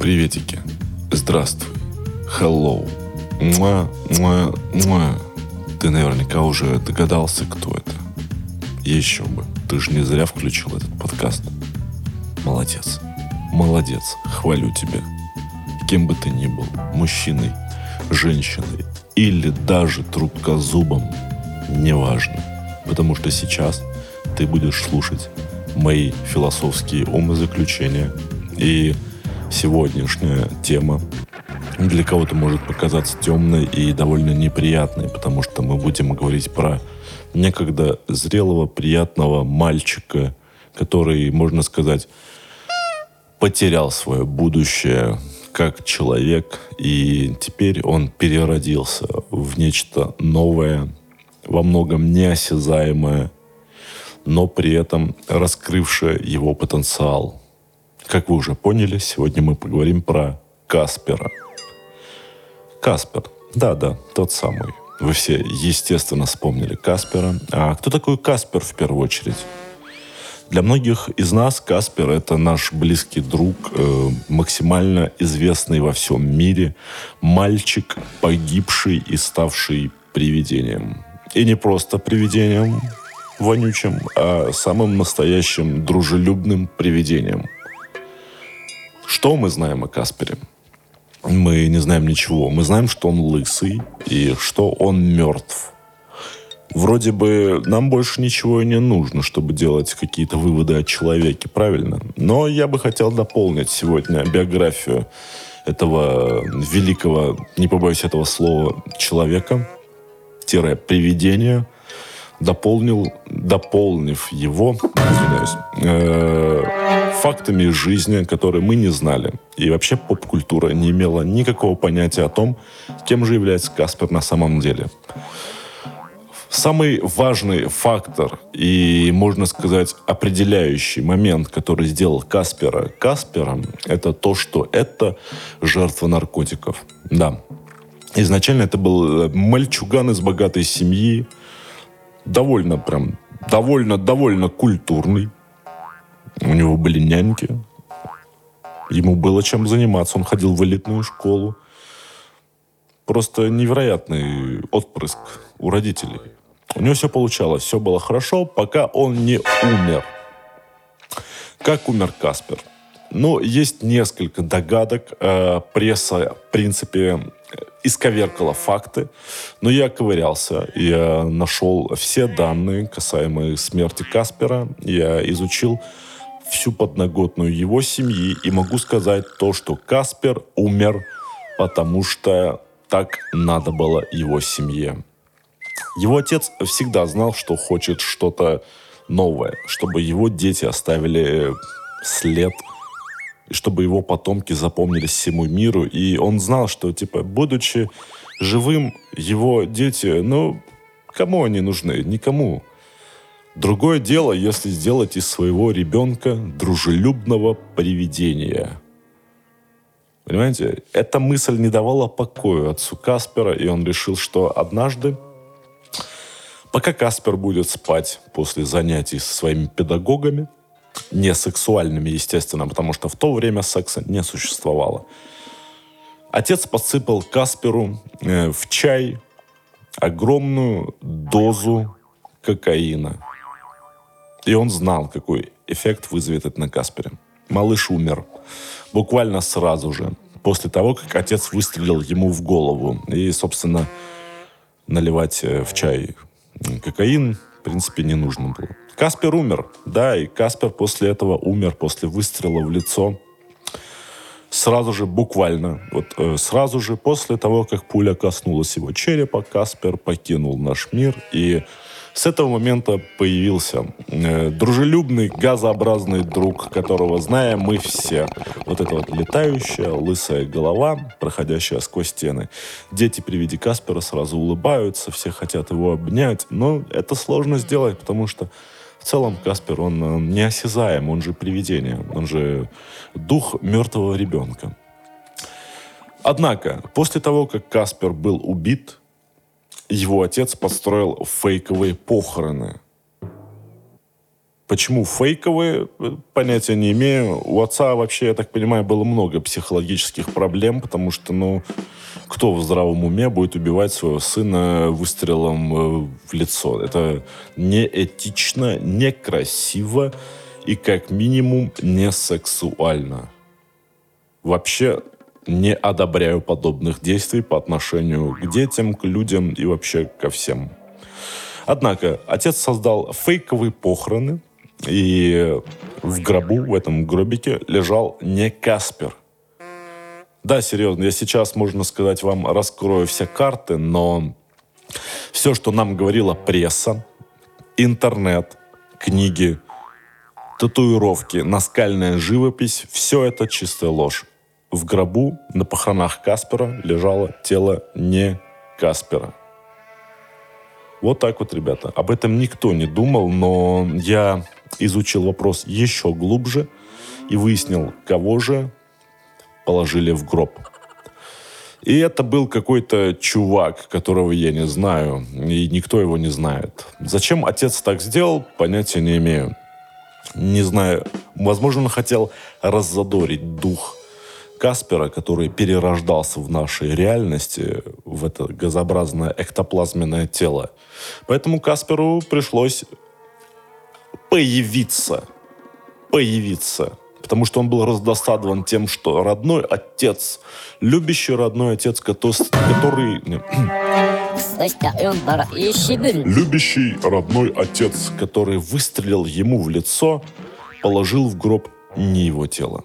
Приветики. Здравствуй. Hello. Муа, муа, муа. Ты наверняка уже догадался, кто это. Еще бы. Ты же не зря включил этот подкаст. Молодец. Молодец. Хвалю тебя. Кем бы ты ни был. Мужчиной, женщиной или даже трубкозубом. Неважно. Потому что сейчас ты будешь слушать мои философские умозаключения и сегодняшняя тема. Для кого-то может показаться темной и довольно неприятной, потому что мы будем говорить про некогда зрелого, приятного мальчика, который, можно сказать, потерял свое будущее как человек, и теперь он переродился в нечто новое, во многом неосязаемое, но при этом раскрывшее его потенциал – как вы уже поняли, сегодня мы поговорим про Каспера. Каспер. Да-да, тот самый. Вы все, естественно, вспомнили Каспера. А кто такой Каспер в первую очередь? Для многих из нас Каспер — это наш близкий друг, э, максимально известный во всем мире мальчик, погибший и ставший привидением. И не просто привидением вонючим, а самым настоящим дружелюбным привидением — что мы знаем о Каспере? Мы не знаем ничего. Мы знаем, что он лысый и что он мертв. Вроде бы нам больше ничего и не нужно, чтобы делать какие-то выводы о человеке, правильно? Но я бы хотел дополнить сегодня биографию этого великого, не побоюсь этого слова, человека, тире привидения – дополнил, дополнив его, извиняюсь, э, фактами жизни, которые мы не знали. И вообще поп-культура не имела никакого понятия о том, кем же является Каспер на самом деле. Самый важный фактор и, можно сказать, определяющий момент, который сделал Каспера Каспером, это то, что это жертва наркотиков. Да. Изначально это был э, мальчуган из богатой семьи, довольно прям, довольно-довольно культурный. У него были няньки. Ему было чем заниматься. Он ходил в элитную школу. Просто невероятный отпрыск у родителей. У него все получалось, все было хорошо, пока он не умер. Как умер Каспер? Ну, есть несколько догадок. Э, пресса, в принципе, исковеркала факты, но я ковырялся. Я нашел все данные, касаемые смерти Каспера. Я изучил всю подноготную его семьи и могу сказать то, что Каспер умер, потому что так надо было его семье. Его отец всегда знал, что хочет что-то новое, чтобы его дети оставили след и чтобы его потомки запомнились всему миру. И он знал, что, типа, будучи живым, его дети, ну, кому они нужны? Никому. Другое дело, если сделать из своего ребенка дружелюбного привидения. Понимаете, эта мысль не давала покоя отцу Каспера, и он решил, что однажды, пока Каспер будет спать после занятий со своими педагогами, не сексуальными, естественно, потому что в то время секса не существовало. Отец подсыпал Касперу э, в чай огромную дозу кокаина. И он знал, какой эффект вызовет это на Каспере. Малыш умер буквально сразу же, после того, как отец выстрелил ему в голову. И, собственно, наливать э, в чай кокаин, в принципе, не нужно было. Каспер умер, да, и Каспер после этого умер, после выстрела в лицо. Сразу же, буквально, вот э, сразу же после того, как пуля коснулась его черепа, Каспер покинул наш мир, и с этого момента появился э, дружелюбный, газообразный друг, которого знаем мы все. Вот эта вот летающая, лысая голова, проходящая сквозь стены. Дети при виде Каспера сразу улыбаются, все хотят его обнять, но это сложно сделать, потому что в целом Каспер, он э, неосязаем, он же привидение, он же дух мертвого ребенка. Однако, после того, как Каспер был убит, его отец построил фейковые похороны. Почему фейковые, понятия не имею. У отца вообще, я так понимаю, было много психологических проблем, потому что, ну, кто в здравом уме будет убивать своего сына выстрелом э, в лицо? Это неэтично, некрасиво и, как минимум, не сексуально. Вообще не одобряю подобных действий по отношению к детям, к людям и вообще ко всем. Однако отец создал фейковые похороны, и в гробу, в этом гробике, лежал не Каспер. Да, серьезно, я сейчас, можно сказать, вам раскрою все карты, но все, что нам говорила пресса, интернет, книги, татуировки, наскальная живопись, все это чистая ложь. В гробу на похоронах Каспера лежало тело не Каспера. Вот так вот, ребята. Об этом никто не думал, но я изучил вопрос еще глубже и выяснил, кого же положили в гроб. И это был какой-то чувак, которого я не знаю, и никто его не знает. Зачем отец так сделал, понятия не имею. Не знаю, возможно, он хотел раззадорить дух Каспера, который перерождался в нашей реальности, в это газообразное эктоплазменное тело. Поэтому Касперу пришлось появиться. Появиться. Потому что он был раздосадован тем, что родной отец, любящий родной отец, который... Любящий родной отец, который выстрелил ему в лицо, положил в гроб не его тело.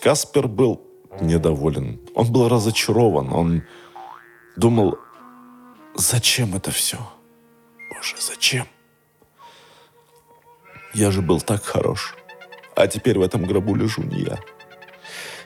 Каспер был недоволен. Он был разочарован. Он думал, зачем это все? Боже, зачем? Я же был так хорош. А теперь в этом гробу лежу не я.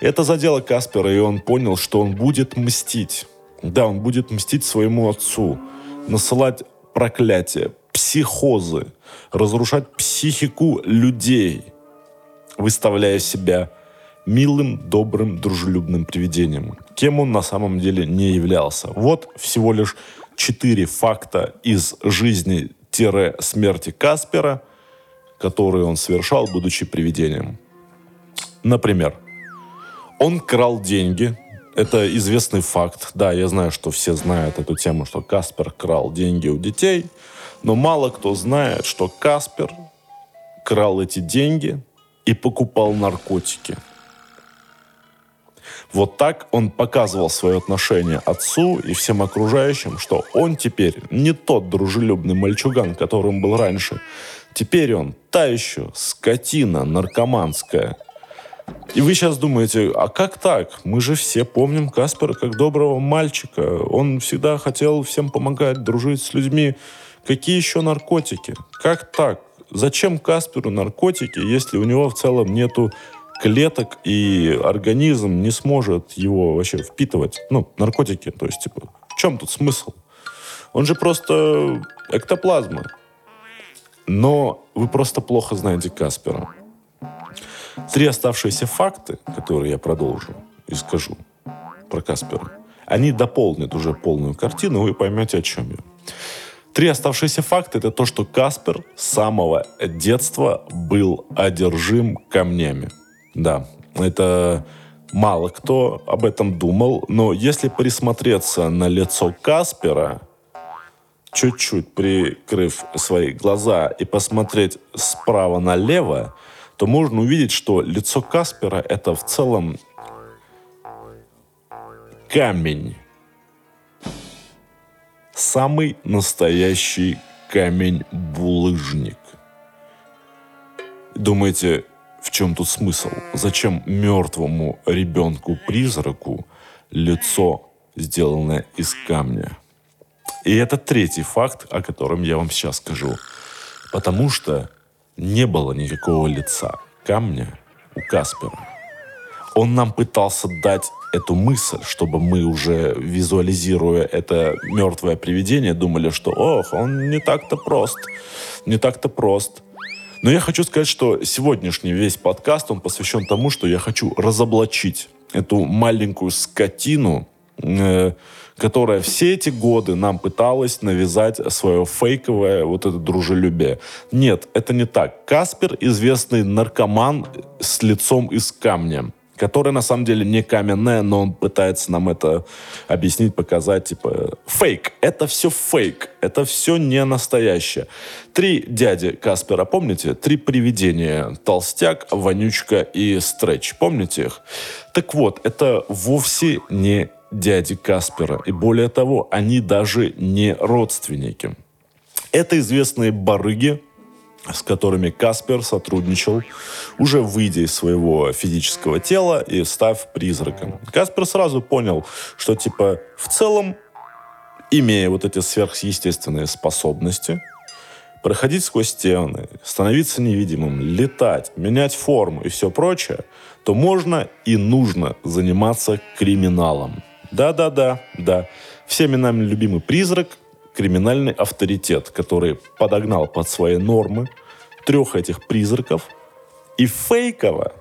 Это задело Каспера, и он понял, что он будет мстить. Да, он будет мстить своему отцу, насылать проклятия, психозы, разрушать психику людей, выставляя себя милым, добрым, дружелюбным привидением. Кем он на самом деле не являлся. Вот всего лишь четыре факта из жизни-смерти Каспера, которые он совершал, будучи привидением. Например, он крал деньги. Это известный факт. Да, я знаю, что все знают эту тему, что Каспер крал деньги у детей. Но мало кто знает, что Каспер крал эти деньги и покупал наркотики. Вот так он показывал свое отношение отцу и всем окружающим, что он теперь не тот дружелюбный мальчуган, которым был раньше. Теперь он та еще скотина наркоманская. И вы сейчас думаете, а как так? Мы же все помним Каспера как доброго мальчика. Он всегда хотел всем помогать, дружить с людьми. Какие еще наркотики? Как так? Зачем Касперу наркотики, если у него в целом нету клеток и организм не сможет его вообще впитывать? Ну, наркотики, то есть, типа, в чем тут смысл? Он же просто эктоплазма. Но вы просто плохо знаете Каспера. Три оставшиеся факты, которые я продолжу и скажу про Каспера, они дополнят уже полную картину, вы поймете, о чем я. Три оставшиеся факта – это то, что Каспер с самого детства был одержим камнями. Да, это мало кто об этом думал, но если присмотреться на лицо Каспера, чуть-чуть прикрыв свои глаза и посмотреть справа налево, то можно увидеть, что лицо Каспера это в целом камень. Самый настоящий камень-булыжник. Думаете, в чем тут смысл? Зачем мертвому ребенку-призраку лицо, сделанное из камня? И это третий факт, о котором я вам сейчас скажу. Потому что не было никакого лица камня у Каспера. Он нам пытался дать эту мысль, чтобы мы уже, визуализируя это мертвое привидение, думали, что ох, он не так-то прост, не так-то прост. Но я хочу сказать, что сегодняшний весь подкаст, он посвящен тому, что я хочу разоблачить эту маленькую скотину, э, которая все эти годы нам пыталась навязать свое фейковое вот это дружелюбие. Нет, это не так. Каспер известный наркоман с лицом из камня которая на самом деле не каменная, но он пытается нам это объяснить, показать, типа, фейк. Это все фейк. Это все не настоящее. Три дяди Каспера, помните? Три привидения. Толстяк, Вонючка и Стретч. Помните их? Так вот, это вовсе не дяди Каспера. И более того, они даже не родственники. Это известные барыги, с которыми Каспер сотрудничал, уже выйдя из своего физического тела и став призраком. Каспер сразу понял, что типа в целом, имея вот эти сверхъестественные способности, проходить сквозь стены, становиться невидимым, летать, менять форму и все прочее, то можно и нужно заниматься криминалом. Да-да-да, да. Всеми нами любимый призрак – криминальный авторитет, который подогнал под свои нормы трех этих призраков и фейково,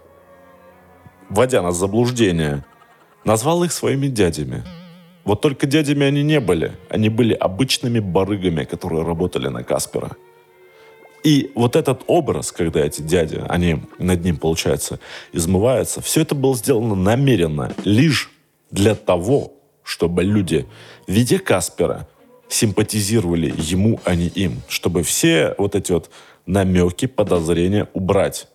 вводя нас в заблуждение, назвал их своими дядями. Вот только дядями они не были. Они были обычными барыгами, которые работали на Каспера. И вот этот образ, когда эти дяди, они над ним, получается, измываются, все это было сделано намеренно, лишь для того, чтобы люди, видя Каспера, симпатизировали ему, а не им, чтобы все вот эти вот намеки, подозрения убрать.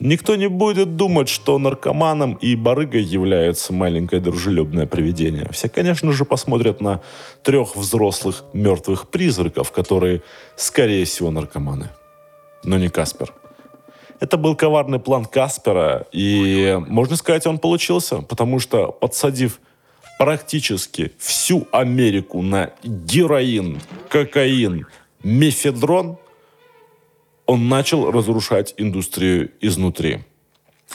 Никто не будет думать, что наркоманом и барыгой является маленькое дружелюбное привидение. Все, конечно же, посмотрят на трех взрослых мертвых призраков, которые, скорее всего, наркоманы. Но не Каспер. Это был коварный план Каспера, и, можно сказать, он получился, потому что, подсадив практически всю Америку на героин, кокаин, мефедрон, он начал разрушать индустрию изнутри.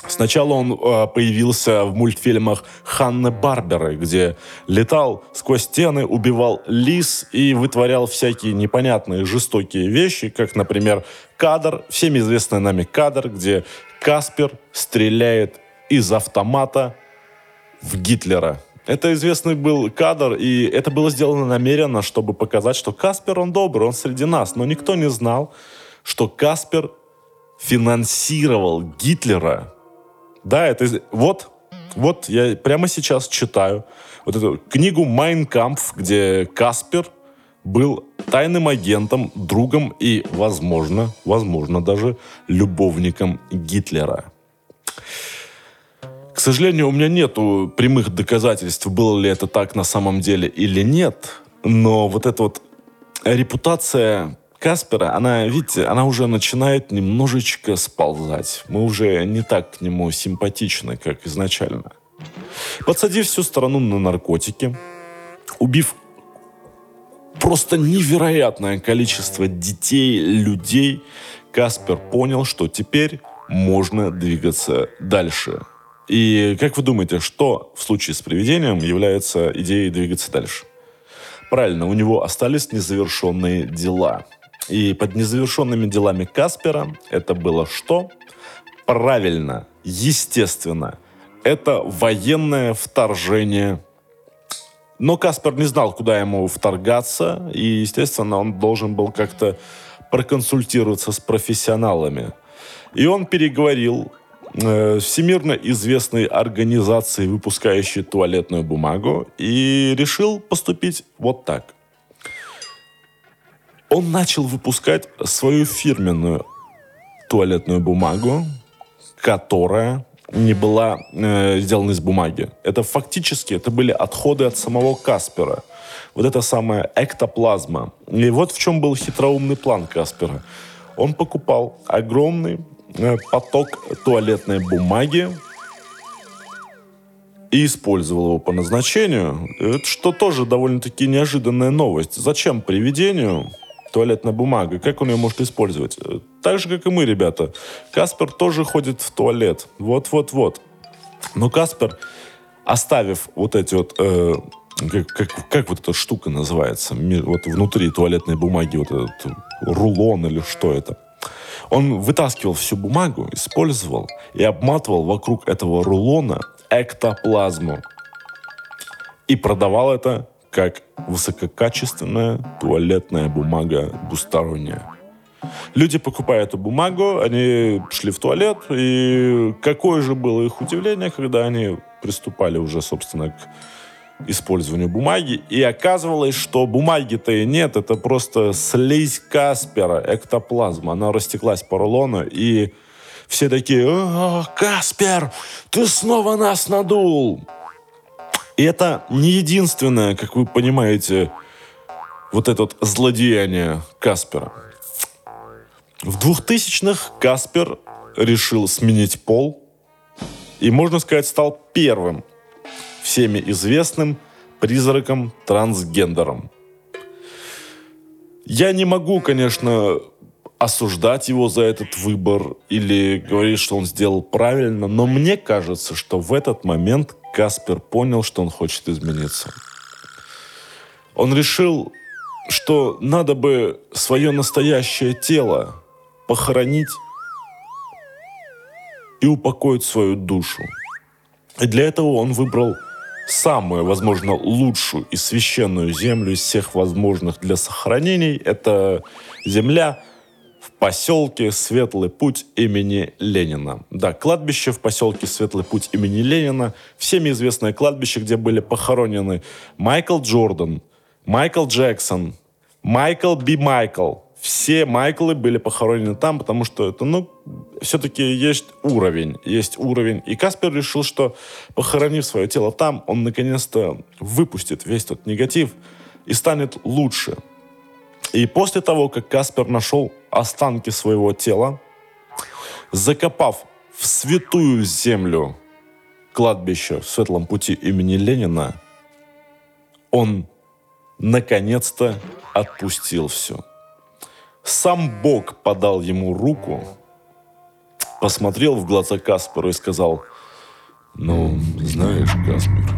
Сначала он э, появился в мультфильмах Ханны Барберы, где летал сквозь стены, убивал лис и вытворял всякие непонятные жестокие вещи, как, например, кадр, всем известный нами кадр, где Каспер стреляет из автомата в Гитлера. Это известный был кадр, и это было сделано намеренно, чтобы показать, что Каспер, он добрый, он среди нас. Но никто не знал, что Каспер финансировал Гитлера. Да, это... Вот, вот я прямо сейчас читаю вот эту книгу «Майн Кампф», где Каспер был тайным агентом, другом и, возможно, возможно даже любовником Гитлера. Сожалению, у меня нету прямых доказательств, было ли это так на самом деле или нет. Но вот эта вот репутация Каспера, она, видите, она уже начинает немножечко сползать. Мы уже не так к нему симпатичны, как изначально. Подсадив всю страну на наркотики, убив просто невероятное количество детей, людей, Каспер понял, что теперь можно двигаться дальше – и как вы думаете, что в случае с привидением является идеей двигаться дальше? Правильно, у него остались незавершенные дела. И под незавершенными делами Каспера это было что? Правильно, естественно, это военное вторжение. Но Каспер не знал, куда ему вторгаться, и, естественно, он должен был как-то проконсультироваться с профессионалами. И он переговорил всемирно известной организации, выпускающей туалетную бумагу, и решил поступить вот так. Он начал выпускать свою фирменную туалетную бумагу, которая не была э, сделана из бумаги. Это фактически, это были отходы от самого Каспера. Вот это самая эктоплазма. И вот в чем был хитроумный план Каспера. Он покупал огромный Э, поток туалетной бумаги и использовал его по назначению, это что тоже довольно-таки неожиданная новость. Зачем привидению туалетная бумага? Как он ее может использовать? Э, так же, как и мы, ребята. Каспер тоже ходит в туалет. Вот-вот-вот. Но Каспер, оставив вот эти вот... Э, как, как, как вот эта штука называется? Вот внутри туалетной бумаги вот этот рулон или что это? Он вытаскивал всю бумагу, использовал и обматывал вокруг этого рулона эктоплазму. и продавал это как высококачественная туалетная бумага двусторонняя. Люди, покупая эту бумагу, они шли в туалет, и какое же было их удивление, когда они приступали уже, собственно, к использованию бумаги, и оказывалось, что бумаги-то и нет, это просто слизь Каспера, эктоплазма. Она растеклась по рулону, и все такие, «О, Каспер, ты снова нас надул!» И это не единственное, как вы понимаете, вот это вот злодеяние Каспера. В 2000-х Каспер решил сменить пол и, можно сказать, стал первым всеми известным призраком-трансгендером. Я не могу, конечно, осуждать его за этот выбор или говорить, что он сделал правильно, но мне кажется, что в этот момент Каспер понял, что он хочет измениться. Он решил, что надо бы свое настоящее тело похоронить и упокоить свою душу. И для этого он выбрал самую, возможно, лучшую и священную землю из всех возможных для сохранений. Это земля в поселке Светлый Путь имени Ленина. Да, кладбище в поселке Светлый Путь имени Ленина. Всеми известное кладбище, где были похоронены Майкл Джордан, Майкл Джексон, Майкл Би Майкл, все Майклы были похоронены там, потому что это, ну, все-таки есть уровень, есть уровень. И Каспер решил, что похоронив свое тело там, он наконец-то выпустит весь тот негатив и станет лучше. И после того, как Каспер нашел останки своего тела, закопав в святую землю кладбище в Светлом пути имени Ленина, он наконец-то отпустил все. Сам Бог подал ему руку, посмотрел в глаза Касперу и сказал, «Ну, знаешь, Каспер,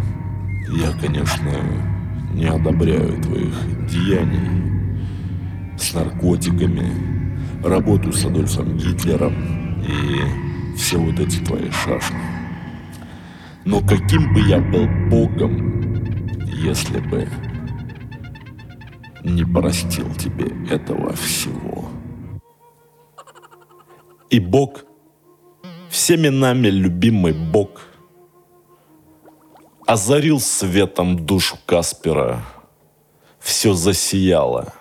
я, конечно, не одобряю твоих деяний с наркотиками, работу с Адольфом Гитлером и все вот эти твои шашни. Но каким бы я был Богом, если бы не простил тебе этого всего. И Бог, всеми нами любимый Бог, озарил светом душу Каспера. Все засияло.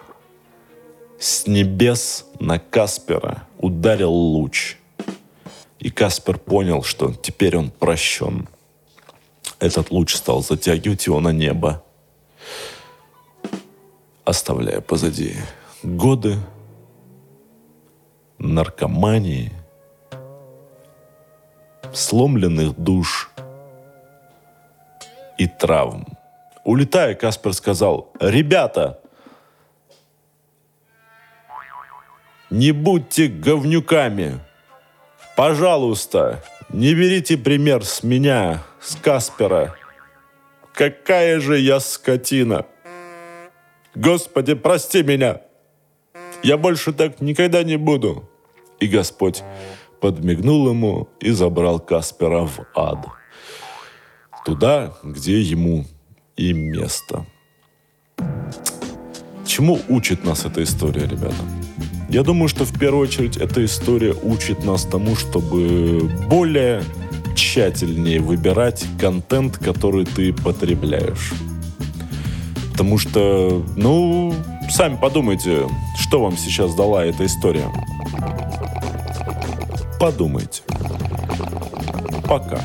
С небес на Каспера ударил луч. И Каспер понял, что теперь он прощен. Этот луч стал затягивать его на небо оставляя позади годы наркомании, сломленных душ и травм. Улетая, Каспер сказал, «Ребята, не будьте говнюками. Пожалуйста, не берите пример с меня, с Каспера. Какая же я скотина!» Господи, прости меня! Я больше так никогда не буду!» И Господь подмигнул ему и забрал Каспера в ад. Туда, где ему и место. Чему учит нас эта история, ребята? Я думаю, что в первую очередь эта история учит нас тому, чтобы более тщательнее выбирать контент, который ты потребляешь. Потому что, ну, сами подумайте, что вам сейчас дала эта история. Подумайте. Пока.